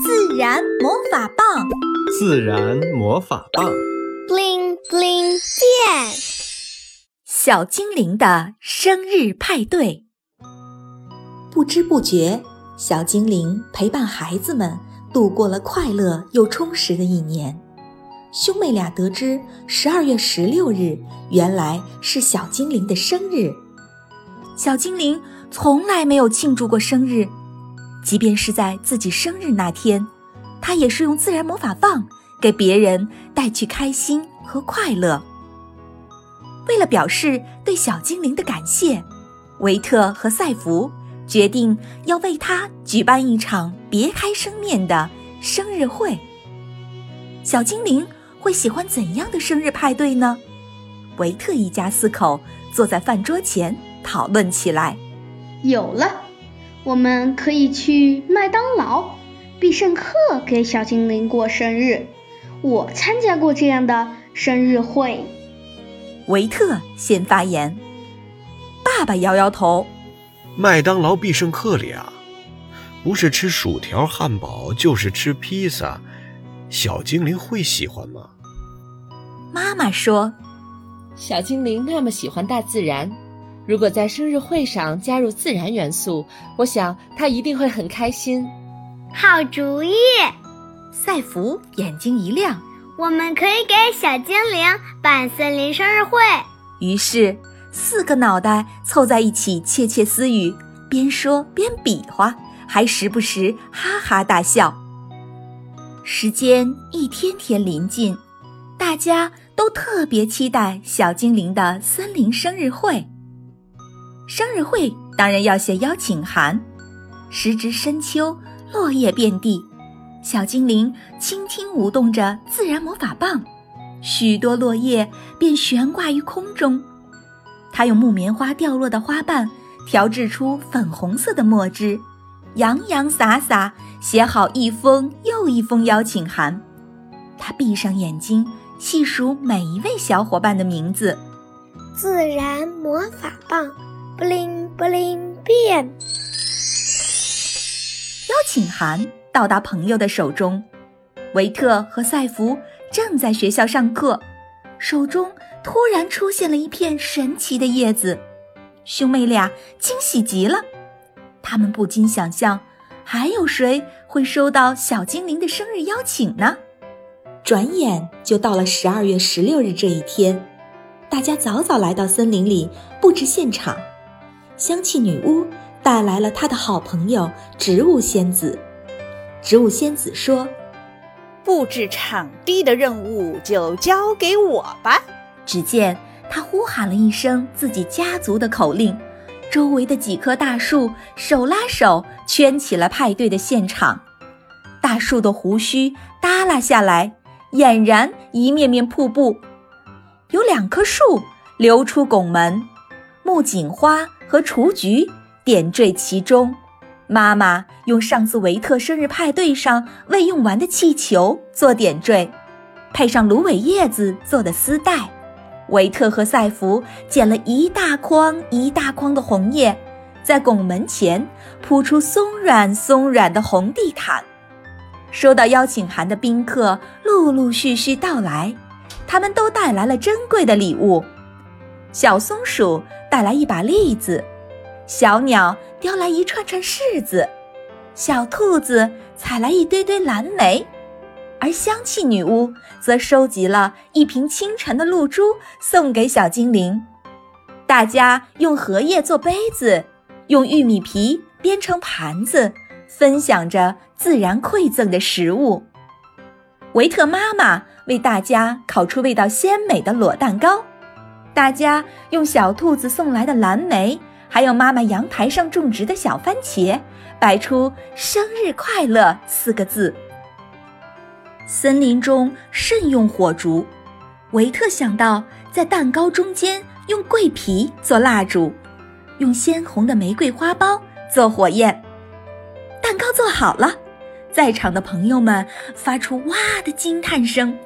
自然魔法棒，自然魔法棒，bling bling 变。小精灵的生日派对，不知不觉，小精灵陪伴孩子们度过了快乐又充实的一年。兄妹俩得知十二月十六日原来是小精灵的生日，小精灵从来没有庆祝过生日，即便是在自己生日那天，他也是用自然魔法棒给别人带去开心和快乐。为了表示对小精灵的感谢，维特和赛弗决定要为他举办一场别开生面的生日会。小精灵。会喜欢怎样的生日派对呢？维特一家四口坐在饭桌前讨论起来。有了，我们可以去麦当劳、必胜客给小精灵过生日。我参加过这样的生日会。维特先发言。爸爸摇摇头。麦当劳、必胜客里啊，不是吃薯条、汉堡，就是吃披萨。小精灵会喜欢吗？妈妈说：“小精灵那么喜欢大自然，如果在生日会上加入自然元素，我想他一定会很开心。”好主意！赛福眼睛一亮：“我们可以给小精灵办森林生日会。”于是，四个脑袋凑在一起窃窃私语，边说边比划，还时不时哈哈大笑。时间一天天临近，大家都特别期待小精灵的森林生日会。生日会当然要写邀请函。时值深秋，落叶遍地，小精灵轻轻舞动着自然魔法棒，许多落叶便悬挂于空中。他用木棉花掉落的花瓣调制出粉红色的墨汁。洋洋洒洒写好一封又一封邀请函，他闭上眼睛细数每一位小伙伴的名字。自然魔法棒，bling bling 变。邀请函到达朋友的手中，维特和赛弗正在学校上课，手中突然出现了一片神奇的叶子，兄妹俩惊喜极了。他们不禁想象，还有谁会收到小精灵的生日邀请呢？转眼就到了十二月十六日这一天，大家早早来到森林里布置现场。香气女巫带来了她的好朋友植物仙子。植物仙子说：“布置场地的任务就交给我吧。”只见她呼喊了一声自己家族的口令。周围的几棵大树手拉手圈起了派对的现场，大树的胡须耷拉下来，俨然一面面瀑布。有两棵树流出拱门，木槿花和雏菊点缀其中。妈妈用上次维特生日派对上未用完的气球做点缀，配上芦苇叶子做的丝带。维特和赛弗捡了一大筐一大筐的红叶，在拱门前铺出松软松软的红地毯。收到邀请函的宾客陆陆续续到来，他们都带来了珍贵的礼物。小松鼠带来一把栗子，小鸟叼来一串串柿子，小兔子采来一堆堆蓝莓。而香气女巫则收集了一瓶清晨的露珠，送给小精灵。大家用荷叶做杯子，用玉米皮编成盘子，分享着自然馈赠的食物。维特妈妈为大家烤出味道鲜美的裸蛋糕，大家用小兔子送来的蓝莓，还有妈妈阳台上种植的小番茄，摆出“生日快乐”四个字。森林中慎用火烛，维特想到在蛋糕中间用桂皮做蜡烛，用鲜红的玫瑰花苞做火焰。蛋糕做好了，在场的朋友们发出“哇”的惊叹声。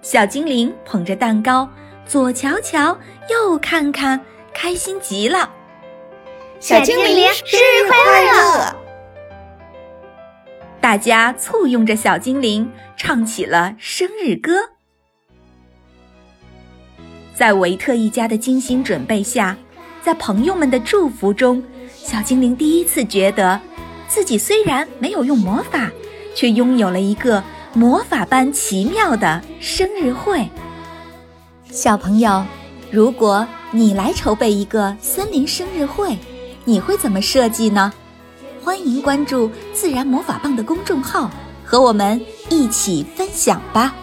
小精灵捧着蛋糕，左瞧瞧，右看看，开心极了。小精灵生日快乐！大家簇拥着小精灵唱起了生日歌。在维特一家的精心准备下，在朋友们的祝福中，小精灵第一次觉得，自己虽然没有用魔法，却拥有了一个魔法般奇妙的生日会。小朋友，如果你来筹备一个森林生日会，你会怎么设计呢？欢迎关注“自然魔法棒”的公众号，和我们一起分享吧。